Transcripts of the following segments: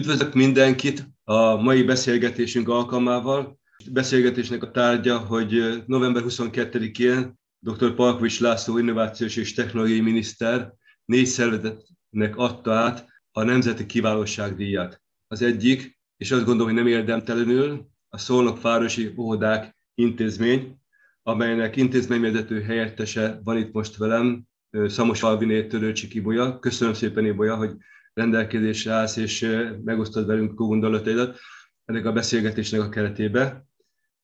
Üdvözlök mindenkit a mai beszélgetésünk alkalmával. A beszélgetésnek a tárgya, hogy november 22-én dr. Palkovics László innovációs és technológiai miniszter négy szervezetnek adta át a Nemzeti Kiválóságdíjat. Az egyik, és azt gondolom, hogy nem érdemtelenül, a Szolnok Városi Óvodák Intézmény, amelynek intézményvezető helyettese van itt most velem, Szamos Alviné Törőcsi Kibolya. Köszönöm szépen, Ibolya, hogy rendelkezésre állsz, és megosztod velünk gondolataidat ennek a beszélgetésnek a keretébe.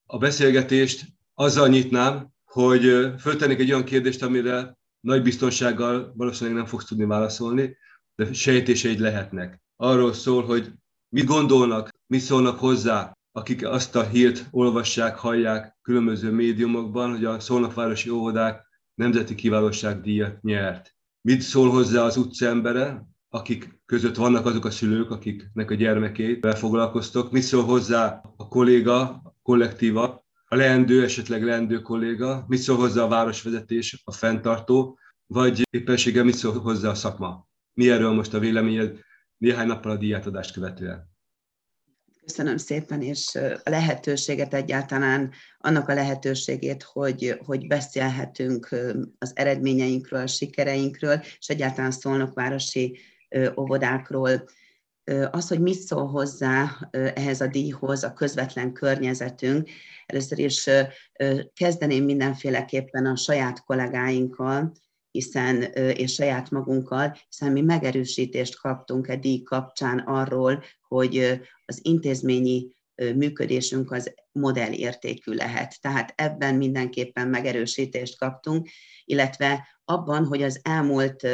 A beszélgetést azzal nyitnám, hogy föltennék egy olyan kérdést, amire nagy biztonsággal valószínűleg nem fogsz tudni válaszolni, de sejtéseid lehetnek. Arról szól, hogy mit gondolnak, mit szólnak hozzá, akik azt a hírt olvassák, hallják különböző médiumokban, hogy a Szolnokvárosi Óvodák Nemzeti Kiválóságdíjat nyert. Mit szól hozzá az utca embere, akik között vannak azok a szülők, akiknek a gyermekét foglalkoztok. Mit szól hozzá a kolléga, a kollektíva, a leendő, esetleg leendő kolléga, mit szól hozzá a városvezetés, a fenntartó, vagy éppenséggel mit szól hozzá a szakma? Mi erről most a véleményed néhány nappal a díjátadást követően? Köszönöm szépen, és a lehetőséget egyáltalán, annak a lehetőségét, hogy, hogy beszélhetünk az eredményeinkről, a sikereinkről, és egyáltalán szólnak városi óvodákról. Az, hogy mit szól hozzá ehhez a díjhoz a közvetlen környezetünk, először is kezdeném mindenféleképpen a saját kollégáinkkal, hiszen, és saját magunkkal, hiszen mi megerősítést kaptunk egy díj kapcsán arról, hogy az intézményi működésünk az modellértékű lehet. Tehát ebben mindenképpen megerősítést kaptunk, illetve abban, hogy az elmúlt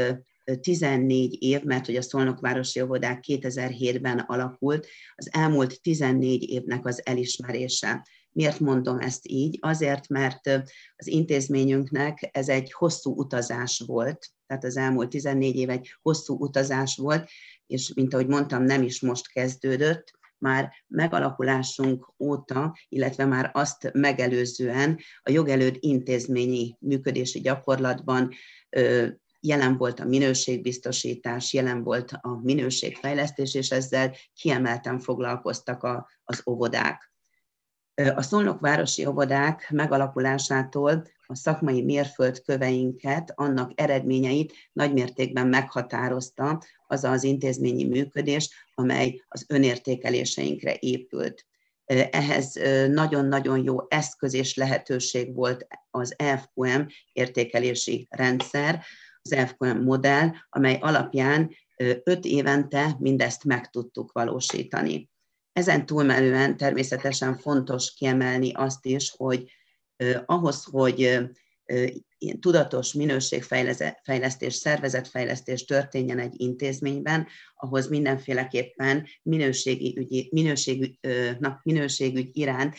14 év, mert hogy a Szolnokvárosi Óvodák 2007-ben alakult, az elmúlt 14 évnek az elismerése. Miért mondom ezt így? Azért, mert az intézményünknek ez egy hosszú utazás volt, tehát az elmúlt 14 év egy hosszú utazás volt, és mint ahogy mondtam, nem is most kezdődött, már megalakulásunk óta, illetve már azt megelőzően a jogelőd intézményi működési gyakorlatban jelen volt a minőségbiztosítás, jelen volt a minőségfejlesztés, és ezzel kiemelten foglalkoztak a, az óvodák. A Szolnok városi óvodák megalakulásától a szakmai mérföldköveinket, annak eredményeit nagymértékben meghatározta az az intézményi működés, amely az önértékeléseinkre épült. Ehhez nagyon-nagyon jó eszköz és lehetőség volt az FQM értékelési rendszer, az FQM modell, amely alapján öt évente mindezt meg tudtuk valósítani. Ezen túlmenően természetesen fontos kiemelni azt is, hogy ahhoz, hogy ilyen tudatos minőségfejlesztés, szervezetfejlesztés történjen egy intézményben, ahhoz mindenféleképpen minőségi ügyi, minőségügy, na, minőségügy iránt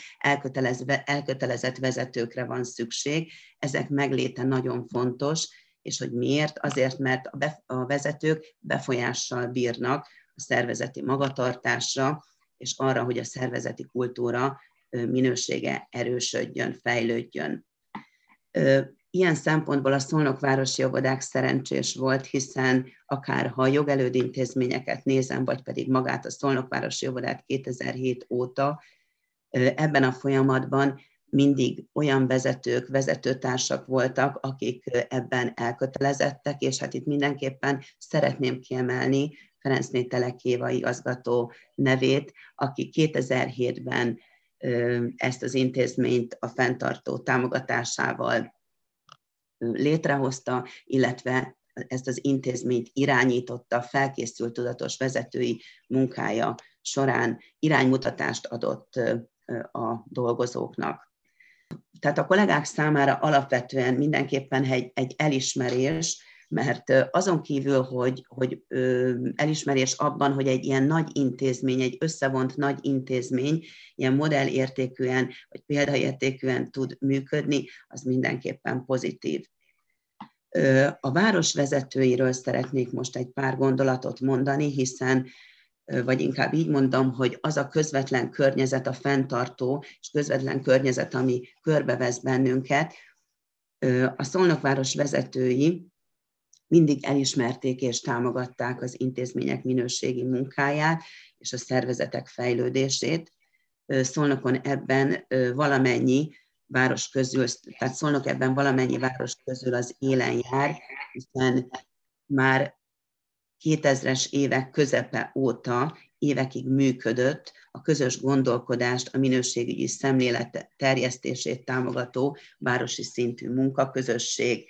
elkötelezett vezetőkre van szükség. Ezek megléte nagyon fontos, és hogy miért? Azért, mert a, be, a vezetők befolyással bírnak a szervezeti magatartásra, és arra, hogy a szervezeti kultúra minősége erősödjön, fejlődjön. Ilyen szempontból a Szolnokvárosi óvodák szerencsés volt, hiszen akár ha a jogelőd intézményeket nézem, vagy pedig magát a Szolnokvárosi óvodát 2007 óta, ebben a folyamatban mindig olyan vezetők, vezetőtársak voltak, akik ebben elkötelezettek, és hát itt mindenképpen szeretném kiemelni Ferencné Telekéva igazgató nevét, aki 2007-ben ezt az intézményt a fenntartó támogatásával létrehozta, illetve ezt az intézményt irányította, felkészült tudatos vezetői munkája során iránymutatást adott a dolgozóknak. Tehát a kollégák számára alapvetően mindenképpen egy, egy elismerés, mert azon kívül, hogy, hogy elismerés abban, hogy egy ilyen nagy intézmény, egy összevont nagy intézmény ilyen modellértékűen, vagy példaértékűen tud működni, az mindenképpen pozitív. A város vezetőiről szeretnék most egy pár gondolatot mondani, hiszen vagy inkább így mondom, hogy az a közvetlen környezet, a fenntartó és közvetlen környezet, ami körbevesz bennünket, a Szolnokváros vezetői mindig elismerték és támogatták az intézmények minőségi munkáját és a szervezetek fejlődését. Szolnokon ebben valamennyi város közül, tehát Szolnok ebben valamennyi város közül az élen jár, hiszen már 2000-es évek közepe óta évekig működött a közös gondolkodást, a minőségügyi szemlélet terjesztését támogató városi szintű munkaközösség,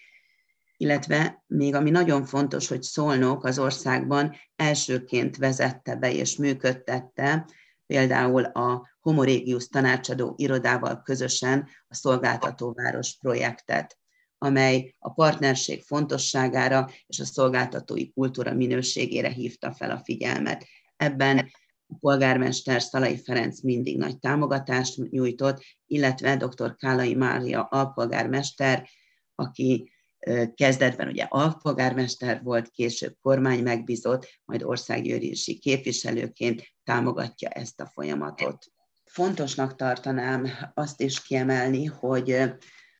illetve még ami nagyon fontos, hogy Szolnok az országban elsőként vezette be és működtette például a Homorégius tanácsadó irodával közösen a Szolgáltatóváros projektet, amely a partnerség fontosságára és a szolgáltatói kultúra minőségére hívta fel a figyelmet. Ebben a polgármester Szalai Ferenc mindig nagy támogatást nyújtott, illetve dr. Kálai Mária alpolgármester, aki kezdetben ugye alpolgármester volt, később kormány megbízott, majd országgyűlési képviselőként támogatja ezt a folyamatot. Fontosnak tartanám azt is kiemelni, hogy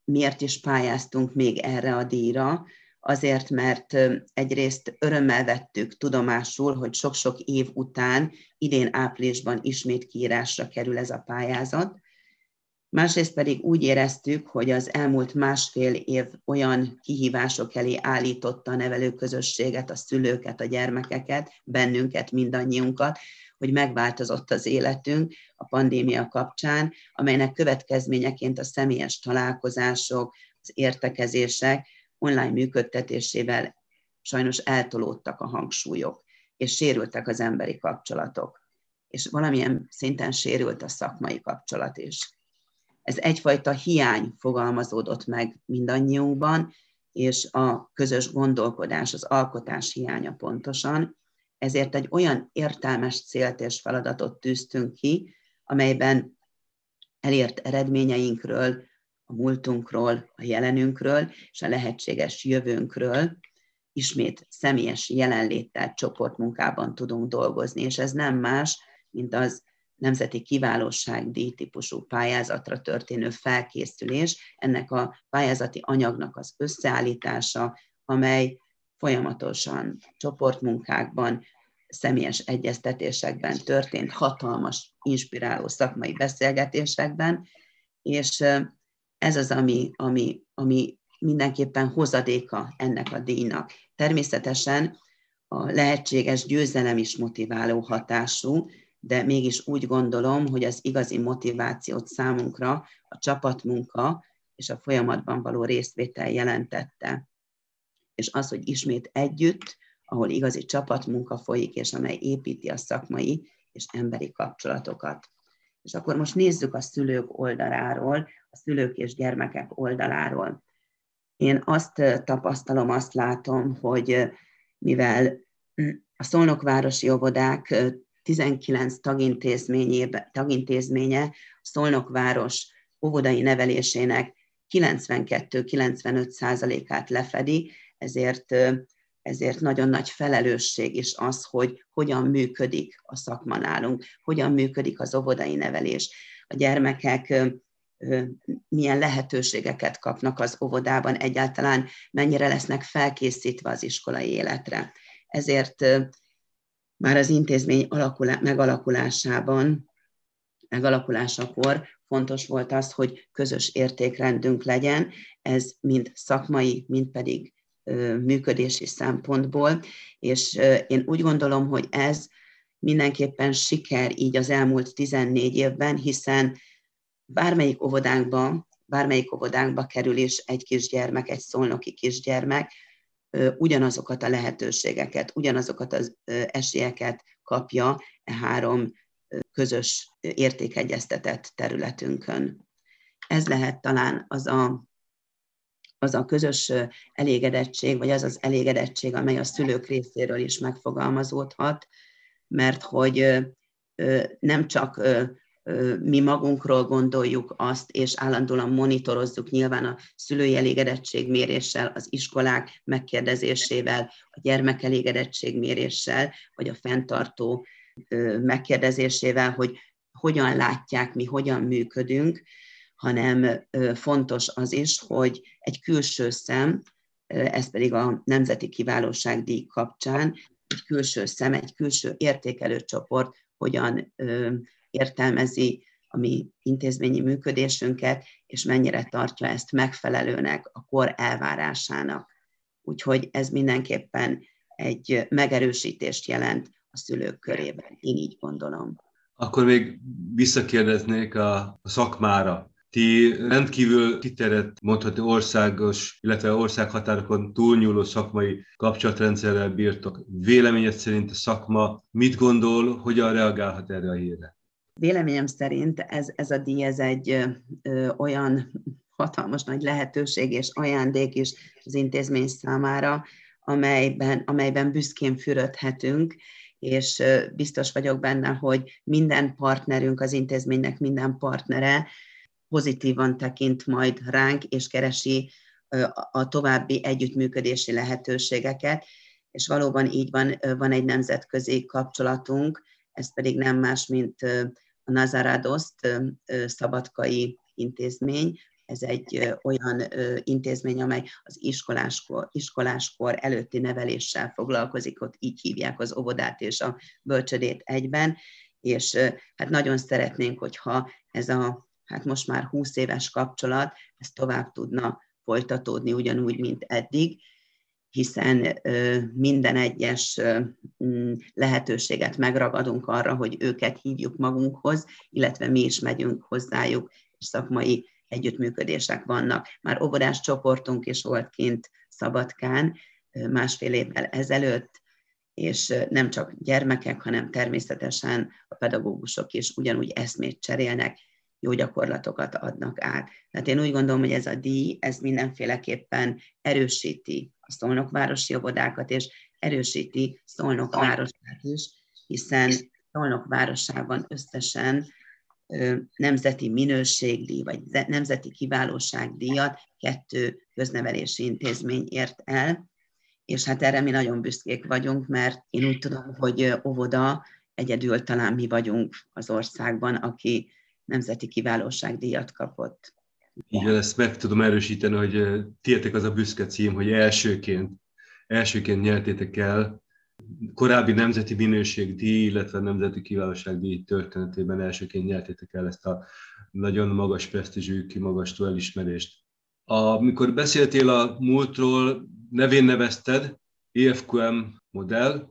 miért is pályáztunk még erre a díjra, azért, mert egyrészt örömmel vettük tudomásul, hogy sok-sok év után, idén áprilisban ismét kiírásra kerül ez a pályázat, Másrészt pedig úgy éreztük, hogy az elmúlt másfél év olyan kihívások elé állította a nevelőközösséget, a szülőket, a gyermekeket, bennünket, mindannyiunkat, hogy megváltozott az életünk a pandémia kapcsán, amelynek következményeként a személyes találkozások, az értekezések online működtetésével sajnos eltolódtak a hangsúlyok, és sérültek az emberi kapcsolatok. És valamilyen szinten sérült a szakmai kapcsolat is ez egyfajta hiány fogalmazódott meg mindannyiunkban, és a közös gondolkodás, az alkotás hiánya pontosan. Ezért egy olyan értelmes célt és feladatot tűztünk ki, amelyben elért eredményeinkről, a múltunkról, a jelenünkről és a lehetséges jövőnkről ismét személyes jelenléttel csoportmunkában tudunk dolgozni, és ez nem más, mint az nemzeti kiválóság díjtípusú pályázatra történő felkészülés, ennek a pályázati anyagnak az összeállítása, amely folyamatosan csoportmunkákban, személyes egyeztetésekben történt, hatalmas, inspiráló szakmai beszélgetésekben, és ez az, ami, ami, ami mindenképpen hozadéka ennek a díjnak. Természetesen a lehetséges győzelem is motiváló hatású, de mégis úgy gondolom, hogy az igazi motivációt számunkra a csapatmunka és a folyamatban való részvétel jelentette. És az, hogy ismét együtt, ahol igazi csapatmunka folyik, és amely építi a szakmai és emberi kapcsolatokat. És akkor most nézzük a szülők oldaláról, a szülők és gyermekek oldaláról. Én azt tapasztalom, azt látom, hogy mivel a Szolnokvárosi óvodák 19 tagintézménye Szolnokváros óvodai nevelésének 92-95 százalékát lefedi, ezért, ezért nagyon nagy felelősség is az, hogy hogyan működik a szakma nálunk, hogyan működik az óvodai nevelés. A gyermekek milyen lehetőségeket kapnak az óvodában, egyáltalán mennyire lesznek felkészítve az iskolai életre. Ezért már az intézmény alakulá, megalakulásában, megalakulásakor fontos volt az, hogy közös értékrendünk legyen, ez mind szakmai, mind pedig működési szempontból, és én úgy gondolom, hogy ez mindenképpen siker így az elmúlt 14 évben, hiszen bármelyik óvodánkba, bármelyik óvodánkba kerül is egy kisgyermek, egy szolnoki kisgyermek, ugyanazokat a lehetőségeket, ugyanazokat az esélyeket kapja e három közös értékegyeztetett területünkön. Ez lehet talán az a, az a közös elégedettség, vagy az az elégedettség, amely a szülők részéről is megfogalmazódhat, mert hogy nem csak mi magunkról gondoljuk azt, és állandóan monitorozzuk nyilván a szülői elégedettség méréssel, az iskolák megkérdezésével, a gyermek elégedettség méréssel, vagy a fenntartó megkérdezésével, hogy hogyan látják mi, hogyan működünk, hanem fontos az is, hogy egy külső szem, ez pedig a Nemzeti Kiválóságdíj kapcsán egy külső szem, egy külső értékelőcsoport hogyan értelmezi a mi intézményi működésünket, és mennyire tartja ezt megfelelőnek a kor elvárásának. Úgyhogy ez mindenképpen egy megerősítést jelent a szülők körében. Én így gondolom. Akkor még visszakérdeznék a szakmára. Ti rendkívül kiterjedt, mondhatni országos, illetve országhatárokon túlnyúló szakmai kapcsolatrendszerrel bírtok. Véleményed szerint a szakma mit gondol, hogyan reagálhat erre a hírre? Véleményem szerint ez, ez a díj ez egy ö, olyan hatalmas nagy lehetőség és ajándék is az intézmény számára, amelyben, amelyben büszkén fürödhetünk, és biztos vagyok benne, hogy minden partnerünk, az intézménynek minden partnere pozitívan tekint majd ránk, és keresi a további együttműködési lehetőségeket, és valóban így van, van egy nemzetközi kapcsolatunk, ez pedig nem más, mint a Nazaradoszt szabadkai intézmény, ez egy olyan intézmény, amely az iskoláskor, iskoláskor előtti neveléssel foglalkozik, ott így hívják az óvodát és a bölcsödét egyben, és hát nagyon szeretnénk, hogyha ez a hát most már 20 éves kapcsolat, ez tovább tudna folytatódni ugyanúgy, mint eddig, hiszen minden egyes lehetőséget megragadunk arra, hogy őket hívjuk magunkhoz, illetve mi is megyünk hozzájuk, és szakmai együttműködések vannak. Már óvodás csoportunk is volt kint Szabadkán másfél évvel ezelőtt, és nem csak gyermekek, hanem természetesen a pedagógusok is ugyanúgy eszmét cserélnek, jó gyakorlatokat adnak át. Tehát én úgy gondolom, hogy ez a díj, ez mindenféleképpen erősíti a Szolnokvárosi óvodákat, és erősíti Szolnok városát is, hiszen Szolnok városában összesen nemzeti minőségdíj, vagy nemzeti kiválóságdíjat kettő köznevelési intézmény ért el, és hát erre mi nagyon büszkék vagyunk, mert én úgy tudom, hogy óvoda egyedül talán mi vagyunk az országban, aki nemzeti kiválóságdíjat kapott. Igen, ezt meg tudom erősíteni, hogy tietek az a büszke cím, hogy elsőként, elsőként nyertétek el korábbi nemzeti minőségdíj, illetve nemzeti kiválóságdíj történetében elsőként nyertétek el ezt a nagyon magas presztízsű, kimagasztó elismerést. Amikor beszéltél a múltról, nevén nevezted, EFQM modell,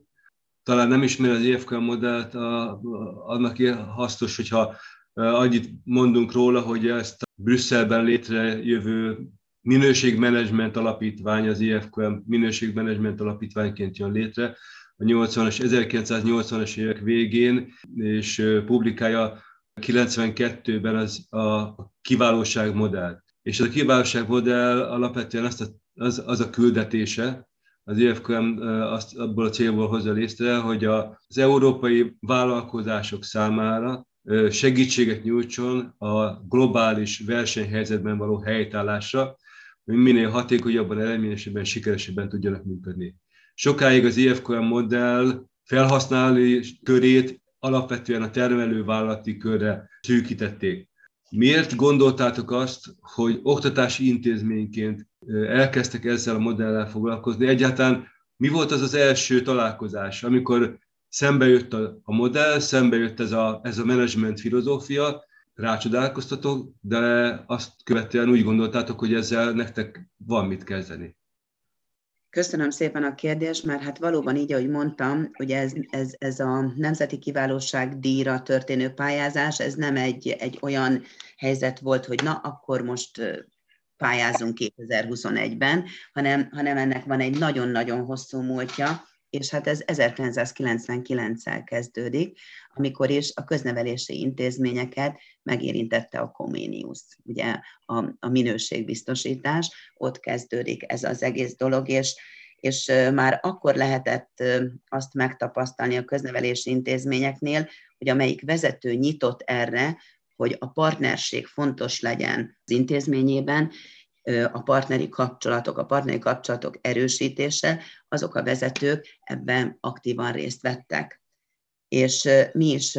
talán nem ismer az EFQM modellt, a, a, annak hasznos, hogyha annyit mondunk róla, hogy ezt a Brüsszelben létrejövő minőségmenedzsment alapítvány, az IFQM minőségmenedzsment alapítványként jön létre a 80-as, 1980-as évek végén, és publikálja 92-ben az a kiválóság modell. És a kiválóság modell alapvetően azt a, az, az a küldetése, az IFQM azt abból a célból hozza létre, hogy az európai vállalkozások számára segítséget nyújtson a globális versenyhelyzetben való helytállásra, hogy minél hatékonyabban, eredményesebben, sikeresebben tudjanak működni. Sokáig az IFQM modell felhasználói körét alapvetően a termelővállalati körre szűkítették. Miért gondoltátok azt, hogy oktatási intézményként elkezdtek ezzel a modellel foglalkozni? Egyáltalán mi volt az az első találkozás, amikor szembe jött a, a modell, szembe jött ez a, ez a management filozófia, rácsodálkoztatok, de azt követően úgy gondoltátok, hogy ezzel nektek van mit kezdeni. Köszönöm szépen a kérdést, mert hát valóban így, ahogy mondtam, hogy ez, ez, ez a Nemzeti Kiválóság díjra történő pályázás, ez nem egy, egy olyan helyzet volt, hogy na, akkor most pályázunk 2021-ben, hanem, hanem ennek van egy nagyon-nagyon hosszú múltja, és hát ez 1999-el kezdődik, amikor is a köznevelési intézményeket megérintette a Comenius, ugye a, a minőségbiztosítás, ott kezdődik ez az egész dolog, és, és már akkor lehetett azt megtapasztalni a köznevelési intézményeknél, hogy amelyik vezető nyitott erre, hogy a partnerség fontos legyen az intézményében, a partneri kapcsolatok, a partneri kapcsolatok erősítése, azok a vezetők ebben aktívan részt vettek. és mi is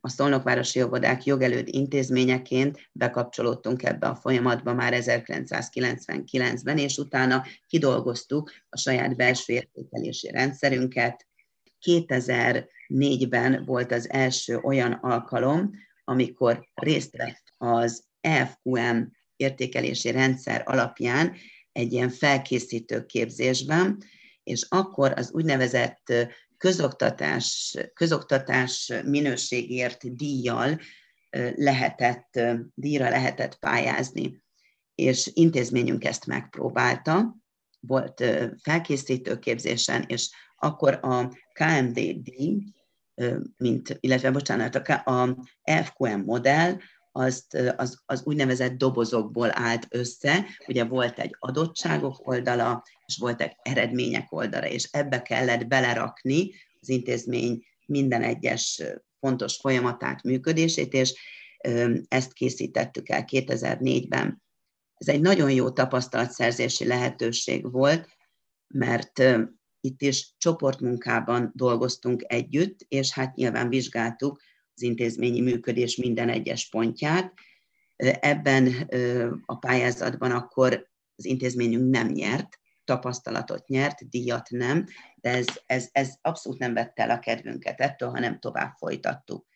a Szolnokvárosi Jogodák jogelőd intézményeként bekapcsolódtunk ebbe a folyamatba már 1999-ben, és utána kidolgoztuk a saját belső értékelési rendszerünket. 2004-ben volt az első olyan alkalom, amikor részt vett az FQM értékelési rendszer alapján egy ilyen felkészítő képzésben, és akkor az úgynevezett közoktatás, közoktatás minőségért díjjal lehetett, díjra lehetett pályázni. És intézményünk ezt megpróbálta, volt felkészítő képzésen, és akkor a KMD díj, mint, illetve bocsánat, a FQM modell, azt, az, az úgynevezett dobozokból állt össze, ugye volt egy adottságok oldala, és voltak eredmények oldala, és ebbe kellett belerakni az intézmény minden egyes fontos folyamatát, működését, és ezt készítettük el 2004-ben. Ez egy nagyon jó tapasztalatszerzési lehetőség volt, mert itt is csoportmunkában dolgoztunk együtt, és hát nyilván vizsgáltuk az intézményi működés minden egyes pontját. Ebben a pályázatban akkor az intézményünk nem nyert, tapasztalatot nyert, díjat nem, de ez, ez, ez abszolút nem vette el a kedvünket ettől, hanem tovább folytattuk.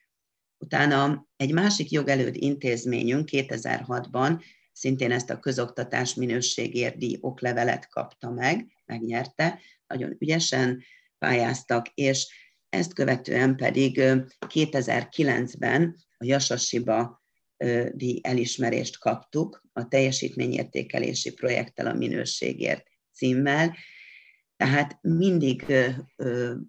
Utána egy másik jogelőd intézményünk 2006-ban szintén ezt a közoktatás minőségért díj oklevelet kapta meg, megnyerte, nagyon ügyesen pályáztak, és ezt követően pedig 2009-ben a Jasasiba díj elismerést kaptuk a teljesítményértékelési projekttel a minőségért címmel. Tehát mindig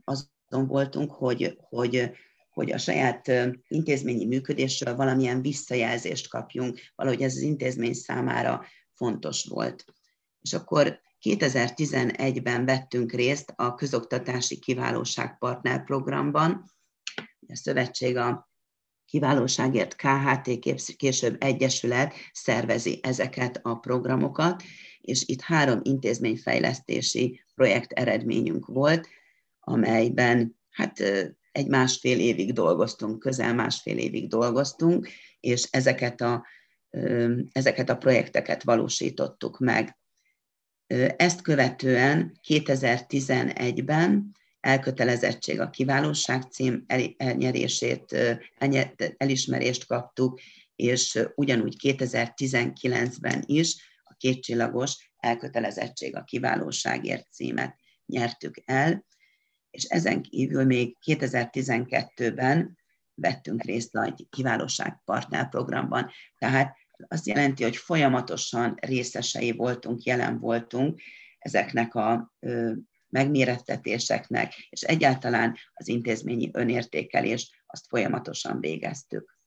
azon voltunk, hogy, hogy, hogy a saját intézményi működésről valamilyen visszajelzést kapjunk, valahogy ez az intézmény számára fontos volt. És akkor 2011-ben vettünk részt a Közoktatási Kiválóság Partner Programban. A szövetség a Kiválóságért KHT, később Egyesület szervezi ezeket a programokat, és itt három intézményfejlesztési projekt eredményünk volt, amelyben hát egy másfél évig dolgoztunk, közel másfél évig dolgoztunk, és ezeket a, ezeket a projekteket valósítottuk meg. Ezt követően 2011-ben elkötelezettség a kiválóság cím elnyerését, elismerést kaptuk, és ugyanúgy 2019-ben is a kétcsillagos elkötelezettség a kiválóságért címet nyertük el, és ezen kívül még 2012-ben vettünk részt a kiválóság partnerprogramban. Tehát azt jelenti, hogy folyamatosan részesei voltunk, jelen voltunk ezeknek a megmérettetéseknek, és egyáltalán az intézményi önértékelést azt folyamatosan végeztük.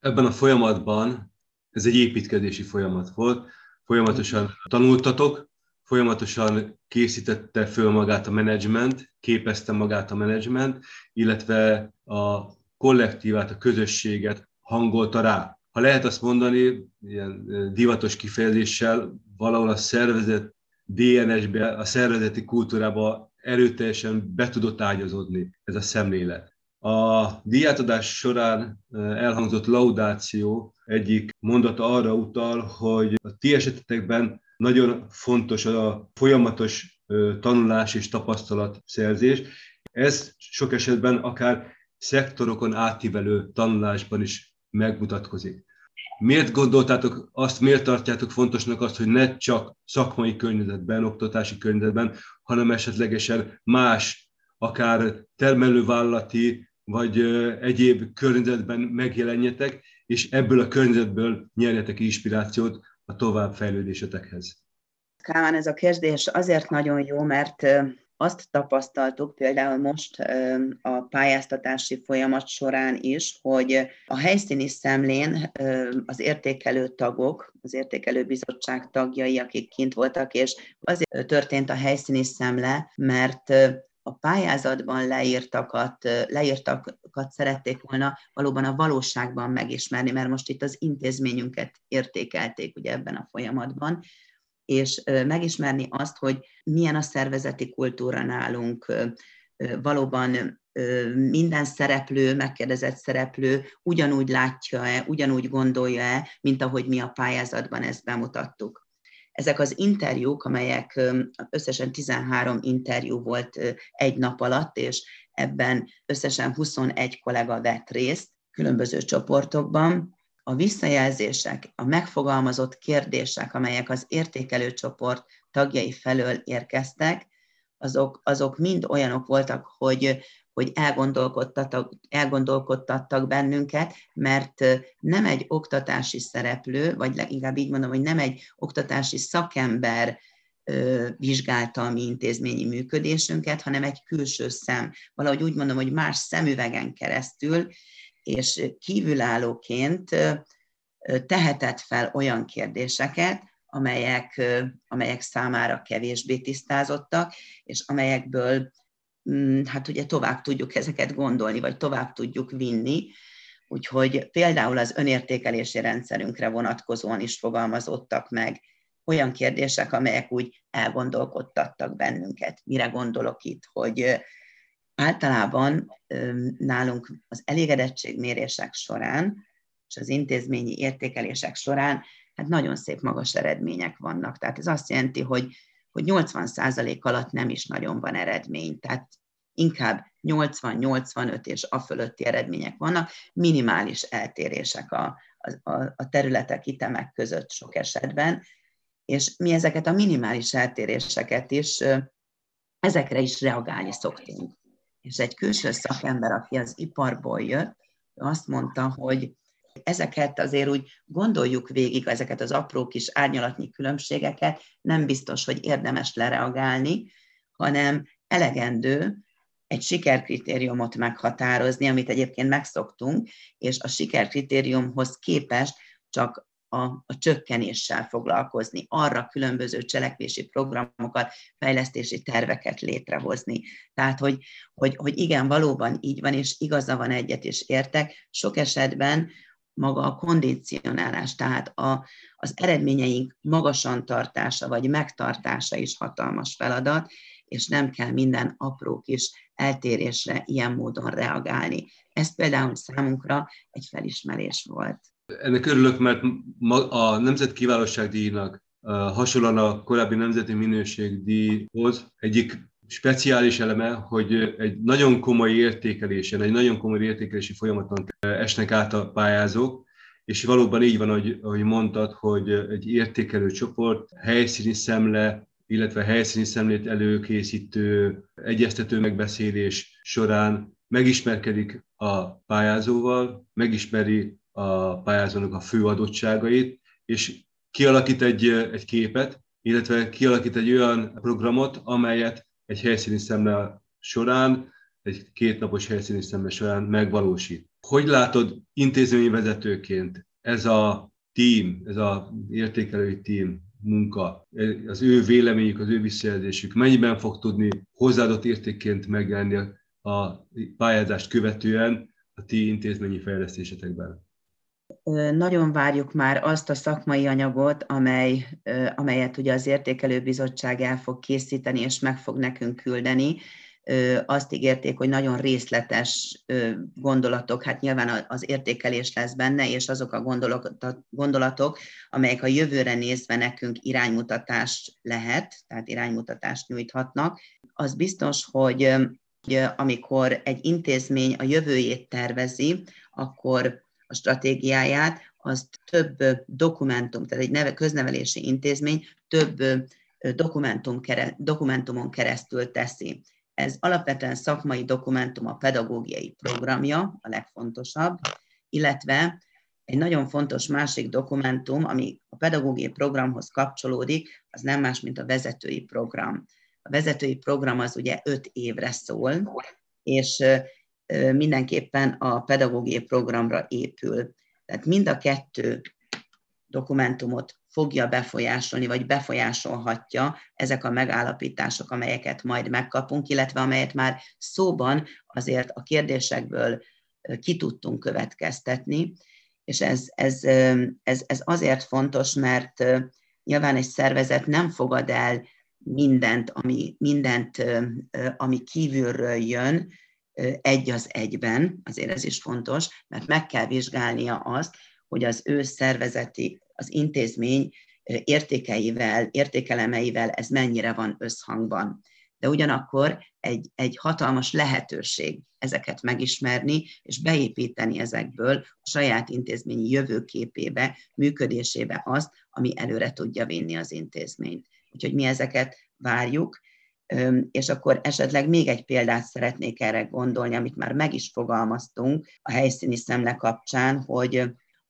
Ebben a folyamatban, ez egy építkezési folyamat volt, folyamatosan tanultatok, folyamatosan készítette föl magát a menedzsment, képezte magát a menedzsment, illetve a kollektívát, a közösséget hangolta rá ha lehet azt mondani, ilyen divatos kifejezéssel, valahol a szervezet DNS-be, a szervezeti kultúrába erőteljesen be tudott ágyazódni ez a szemlélet. A díjátadás során elhangzott laudáció egyik mondata arra utal, hogy a ti esetetekben nagyon fontos a folyamatos tanulás és tapasztalatszerzés. Ez sok esetben akár szektorokon átívelő tanulásban is megmutatkozik. Miért gondoltátok azt, miért tartjátok fontosnak azt, hogy ne csak szakmai környezetben, oktatási környezetben, hanem esetlegesen más, akár termelővállalati vagy egyéb környezetben megjelenjetek, és ebből a környezetből nyerjetek inspirációt a továbbfejlődésetekhez? Kálmán, ez a kérdés azért nagyon jó, mert azt tapasztaltuk például most a pályáztatási folyamat során is, hogy a helyszíni szemlén az értékelő tagok, az értékelő bizottság tagjai, akik kint voltak, és azért történt a helyszíni szemle, mert a pályázatban leírtakat, leírtakat szerették volna valóban a valóságban megismerni, mert most itt az intézményünket értékelték ugye ebben a folyamatban, és megismerni azt, hogy milyen a szervezeti kultúra nálunk, valóban minden szereplő, megkérdezett szereplő ugyanúgy látja-e, ugyanúgy gondolja-e, mint ahogy mi a pályázatban ezt bemutattuk. Ezek az interjúk, amelyek összesen 13 interjú volt egy nap alatt, és ebben összesen 21 kollega vett részt különböző csoportokban. A visszajelzések, a megfogalmazott kérdések, amelyek az értékelő csoport tagjai felől érkeztek, azok, azok mind olyanok voltak, hogy hogy elgondolkodtattak, elgondolkodtattak bennünket, mert nem egy oktatási szereplő, vagy inkább így mondom, hogy nem egy oktatási szakember vizsgálta a mi intézményi működésünket, hanem egy külső szem. Valahogy úgy mondom, hogy más szemüvegen keresztül, és kívülállóként tehetett fel olyan kérdéseket, amelyek, amelyek számára kevésbé tisztázottak, és amelyekből Mm, hát ugye tovább tudjuk ezeket gondolni, vagy tovább tudjuk vinni. Úgyhogy például az önértékelési rendszerünkre vonatkozóan is fogalmazottak meg olyan kérdések, amelyek úgy elgondolkodtattak bennünket. Mire gondolok itt, hogy általában nálunk az elégedettségmérések során és az intézményi értékelések során hát nagyon szép magas eredmények vannak. Tehát ez azt jelenti, hogy hogy 80% alatt nem is nagyon van eredmény, tehát inkább 80-85 és a fölötti eredmények vannak, minimális eltérések a, a, a területek, itemek között sok esetben, és mi ezeket a minimális eltéréseket is, ezekre is reagálni szoktunk. És egy külső szakember, aki az iparból jött, azt mondta, hogy ezeket azért úgy gondoljuk végig, ezeket az apró kis árnyalatnyi különbségeket, nem biztos, hogy érdemes lereagálni, hanem elegendő egy sikerkritériumot meghatározni, amit egyébként megszoktunk, és a sikerkritériumhoz képest csak a, a csökkenéssel foglalkozni, arra különböző cselekvési programokat, fejlesztési terveket létrehozni. Tehát, hogy, hogy, hogy igen, valóban így van, és igaza van egyet is értek, sok esetben maga a kondicionálás, tehát a, az eredményeink magasan tartása vagy megtartása is hatalmas feladat, és nem kell minden apró kis eltérésre ilyen módon reagálni. Ez például számunkra egy felismerés volt. Ennek örülök, mert a Nemzet Kiválóságdíjnak hasonlóan a korábbi Nemzeti Minőségdíjhoz egyik speciális eleme, hogy egy nagyon komoly értékelésen, egy nagyon komoly értékelési folyamaton esnek át a pályázók, és valóban így van, ahogy, ahogy mondtad, hogy egy értékelő csoport, helyszíni szemle, illetve helyszíni szemlét előkészítő, egyeztető megbeszélés során megismerkedik a pályázóval, megismeri a pályázónak a fő adottságait, és kialakít egy, egy képet, illetve kialakít egy olyan programot, amelyet egy helyszíni szemle során, egy kétnapos helyszíni szemle során megvalósít. Hogy látod intézményi vezetőként ez a team, ez a értékelői team munka, az ő véleményük, az ő visszajelzésük mennyiben fog tudni hozzáadott értékként megjelenni a pályázást követően a ti intézményi fejlesztésetekben? Nagyon várjuk már azt a szakmai anyagot, amely, amelyet ugye az értékelőbizottság el fog készíteni, és meg fog nekünk küldeni. Azt ígérték, hogy nagyon részletes gondolatok, hát nyilván az értékelés lesz benne, és azok a gondolatok, amelyek a jövőre nézve nekünk iránymutatást lehet, tehát iránymutatást nyújthatnak. Az biztos, hogy amikor egy intézmény a jövőjét tervezi, akkor a stratégiáját, az több dokumentum, tehát egy neve, köznevelési intézmény több dokumentum, dokumentumon keresztül teszi. Ez alapvetően szakmai dokumentum, a pedagógiai programja, a legfontosabb, illetve egy nagyon fontos másik dokumentum, ami a pedagógiai programhoz kapcsolódik, az nem más, mint a vezetői program. A vezetői program az ugye öt évre szól, és mindenképpen a pedagógiai programra épül. Tehát mind a kettő dokumentumot fogja befolyásolni, vagy befolyásolhatja ezek a megállapítások, amelyeket majd megkapunk, illetve amelyet már szóban azért a kérdésekből ki tudtunk következtetni, és ez, ez, ez, ez azért fontos, mert nyilván egy szervezet nem fogad el mindent, ami, mindent, ami kívülről jön, egy az egyben, azért ez is fontos, mert meg kell vizsgálnia azt, hogy az ő szervezeti, az intézmény értékeivel, értékelemeivel ez mennyire van összhangban. De ugyanakkor egy, egy hatalmas lehetőség ezeket megismerni, és beépíteni ezekből a saját intézményi jövőképébe, működésébe azt, ami előre tudja vinni az intézményt. Úgyhogy mi ezeket várjuk, és akkor esetleg még egy példát szeretnék erre gondolni, amit már meg is fogalmaztunk a helyszíni szemle kapcsán, hogy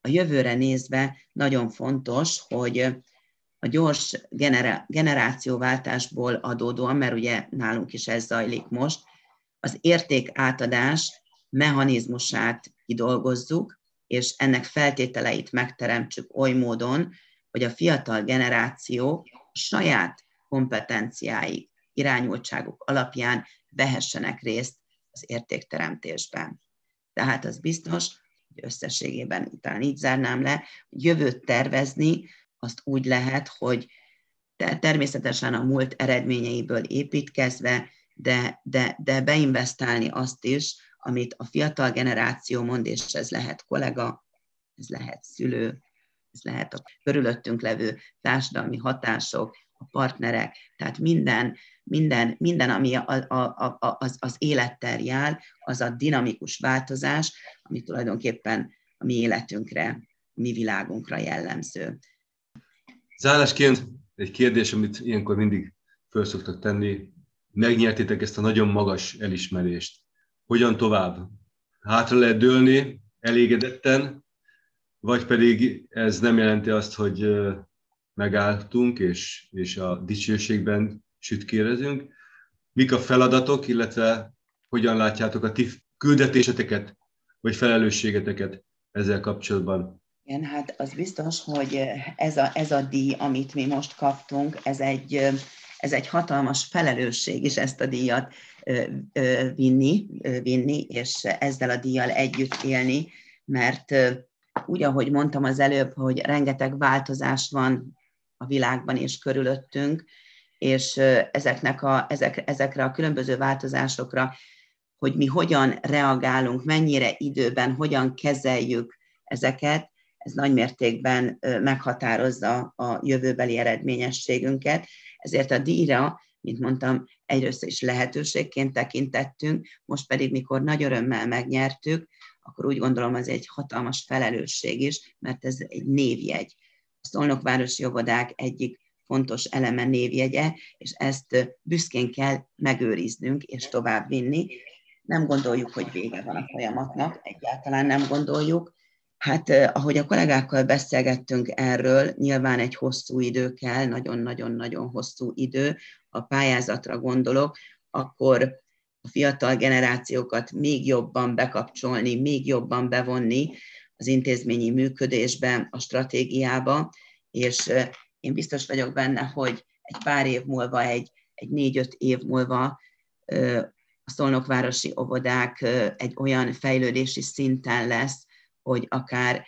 a jövőre nézve nagyon fontos, hogy a gyors generációváltásból adódóan, mert ugye nálunk is ez zajlik most, az érték átadás mechanizmusát kidolgozzuk, és ennek feltételeit megteremtsük oly módon, hogy a fiatal generáció saját kompetenciáik, irányultságuk alapján vehessenek részt az értékteremtésben. Tehát az biztos, hogy összességében talán így zárnám le, hogy jövőt tervezni, azt úgy lehet, hogy természetesen a múlt eredményeiből építkezve, de, de, de beinvestálni azt is, amit a fiatal generáció mond, és ez lehet kollega, ez lehet szülő, ez lehet a körülöttünk levő társadalmi hatások, a partnerek, tehát minden, minden, minden ami a, a, a, az, az élettel jár, az a dinamikus változás, ami tulajdonképpen a mi életünkre, a mi világunkra jellemző. Zárásként egy kérdés, amit ilyenkor mindig föl szoktak tenni. Megnyertétek ezt a nagyon magas elismerést. Hogyan tovább? Hátra lehet dőlni elégedetten, vagy pedig ez nem jelenti azt, hogy megálltunk, és, és a dicsőségben sütkérezünk. Mik a feladatok, illetve hogyan látjátok a ti küldetéseteket, vagy felelősségeteket ezzel kapcsolatban? Igen, hát az biztos, hogy ez a, ez a díj, amit mi most kaptunk, ez egy, ez egy hatalmas felelősség is ezt a díjat vinni, vinni, és ezzel a díjjal együtt élni, mert úgy, ahogy mondtam az előbb, hogy rengeteg változás van a világban és körülöttünk, és ezeknek a, ezek, ezekre a különböző változásokra, hogy mi hogyan reagálunk, mennyire időben, hogyan kezeljük ezeket, ez nagy mértékben meghatározza a jövőbeli eredményességünket. Ezért a díjra, mint mondtam, egyrészt is lehetőségként tekintettünk, most pedig, mikor nagy örömmel megnyertük, akkor úgy gondolom, ez egy hatalmas felelősség is, mert ez egy névjegy Szolnokvárosi Óvodák egyik fontos eleme névjegye, és ezt büszkén kell megőriznünk és továbbvinni. Nem gondoljuk, hogy vége van a folyamatnak, egyáltalán nem gondoljuk. Hát ahogy a kollégákkal beszélgettünk erről, nyilván egy hosszú idő kell, nagyon-nagyon-nagyon hosszú idő, a pályázatra gondolok, akkor a fiatal generációkat még jobban bekapcsolni, még jobban bevonni, az intézményi működésbe, a stratégiába, és én biztos vagyok benne, hogy egy pár év múlva, egy, egy négy-öt év múlva a szolnokvárosi óvodák egy olyan fejlődési szinten lesz, hogy akár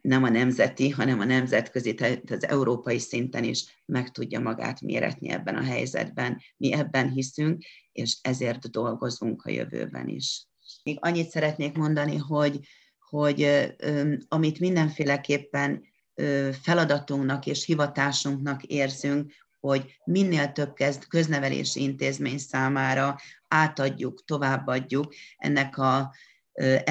nem a nemzeti, hanem a nemzetközi, tehát az európai szinten is meg tudja magát méretni ebben a helyzetben. Mi ebben hiszünk, és ezért dolgozunk a jövőben is. Még annyit szeretnék mondani, hogy hogy amit mindenféleképpen feladatunknak és hivatásunknak érzünk, hogy minél több köznevelési intézmény számára átadjuk, továbbadjuk ennek a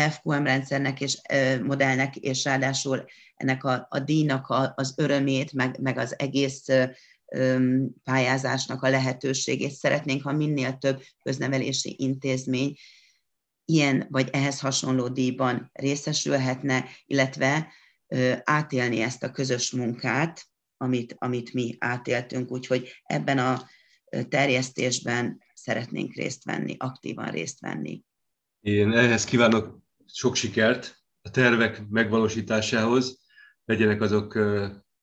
FQM rendszernek és modellnek, és ráadásul ennek a, a díjnak a, az örömét, meg, meg az egész pályázásnak a lehetőségét szeretnénk, ha minél több köznevelési intézmény ilyen vagy ehhez hasonló díjban részesülhetne, illetve átélni ezt a közös munkát, amit, amit mi átéltünk, úgyhogy ebben a terjesztésben szeretnénk részt venni, aktívan részt venni. Én ehhez kívánok sok sikert a tervek megvalósításához, legyenek azok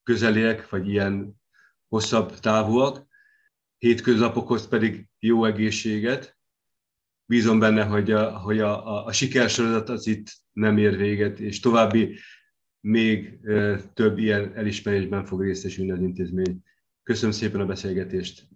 közeliek, vagy ilyen hosszabb távúak, hétköznapokhoz pedig jó egészséget, bízom benne, hogy a, hogy a, a, a sikersorozat az itt nem ér véget, és további még több ilyen elismerésben fog részesülni az intézmény. Köszönöm szépen a beszélgetést.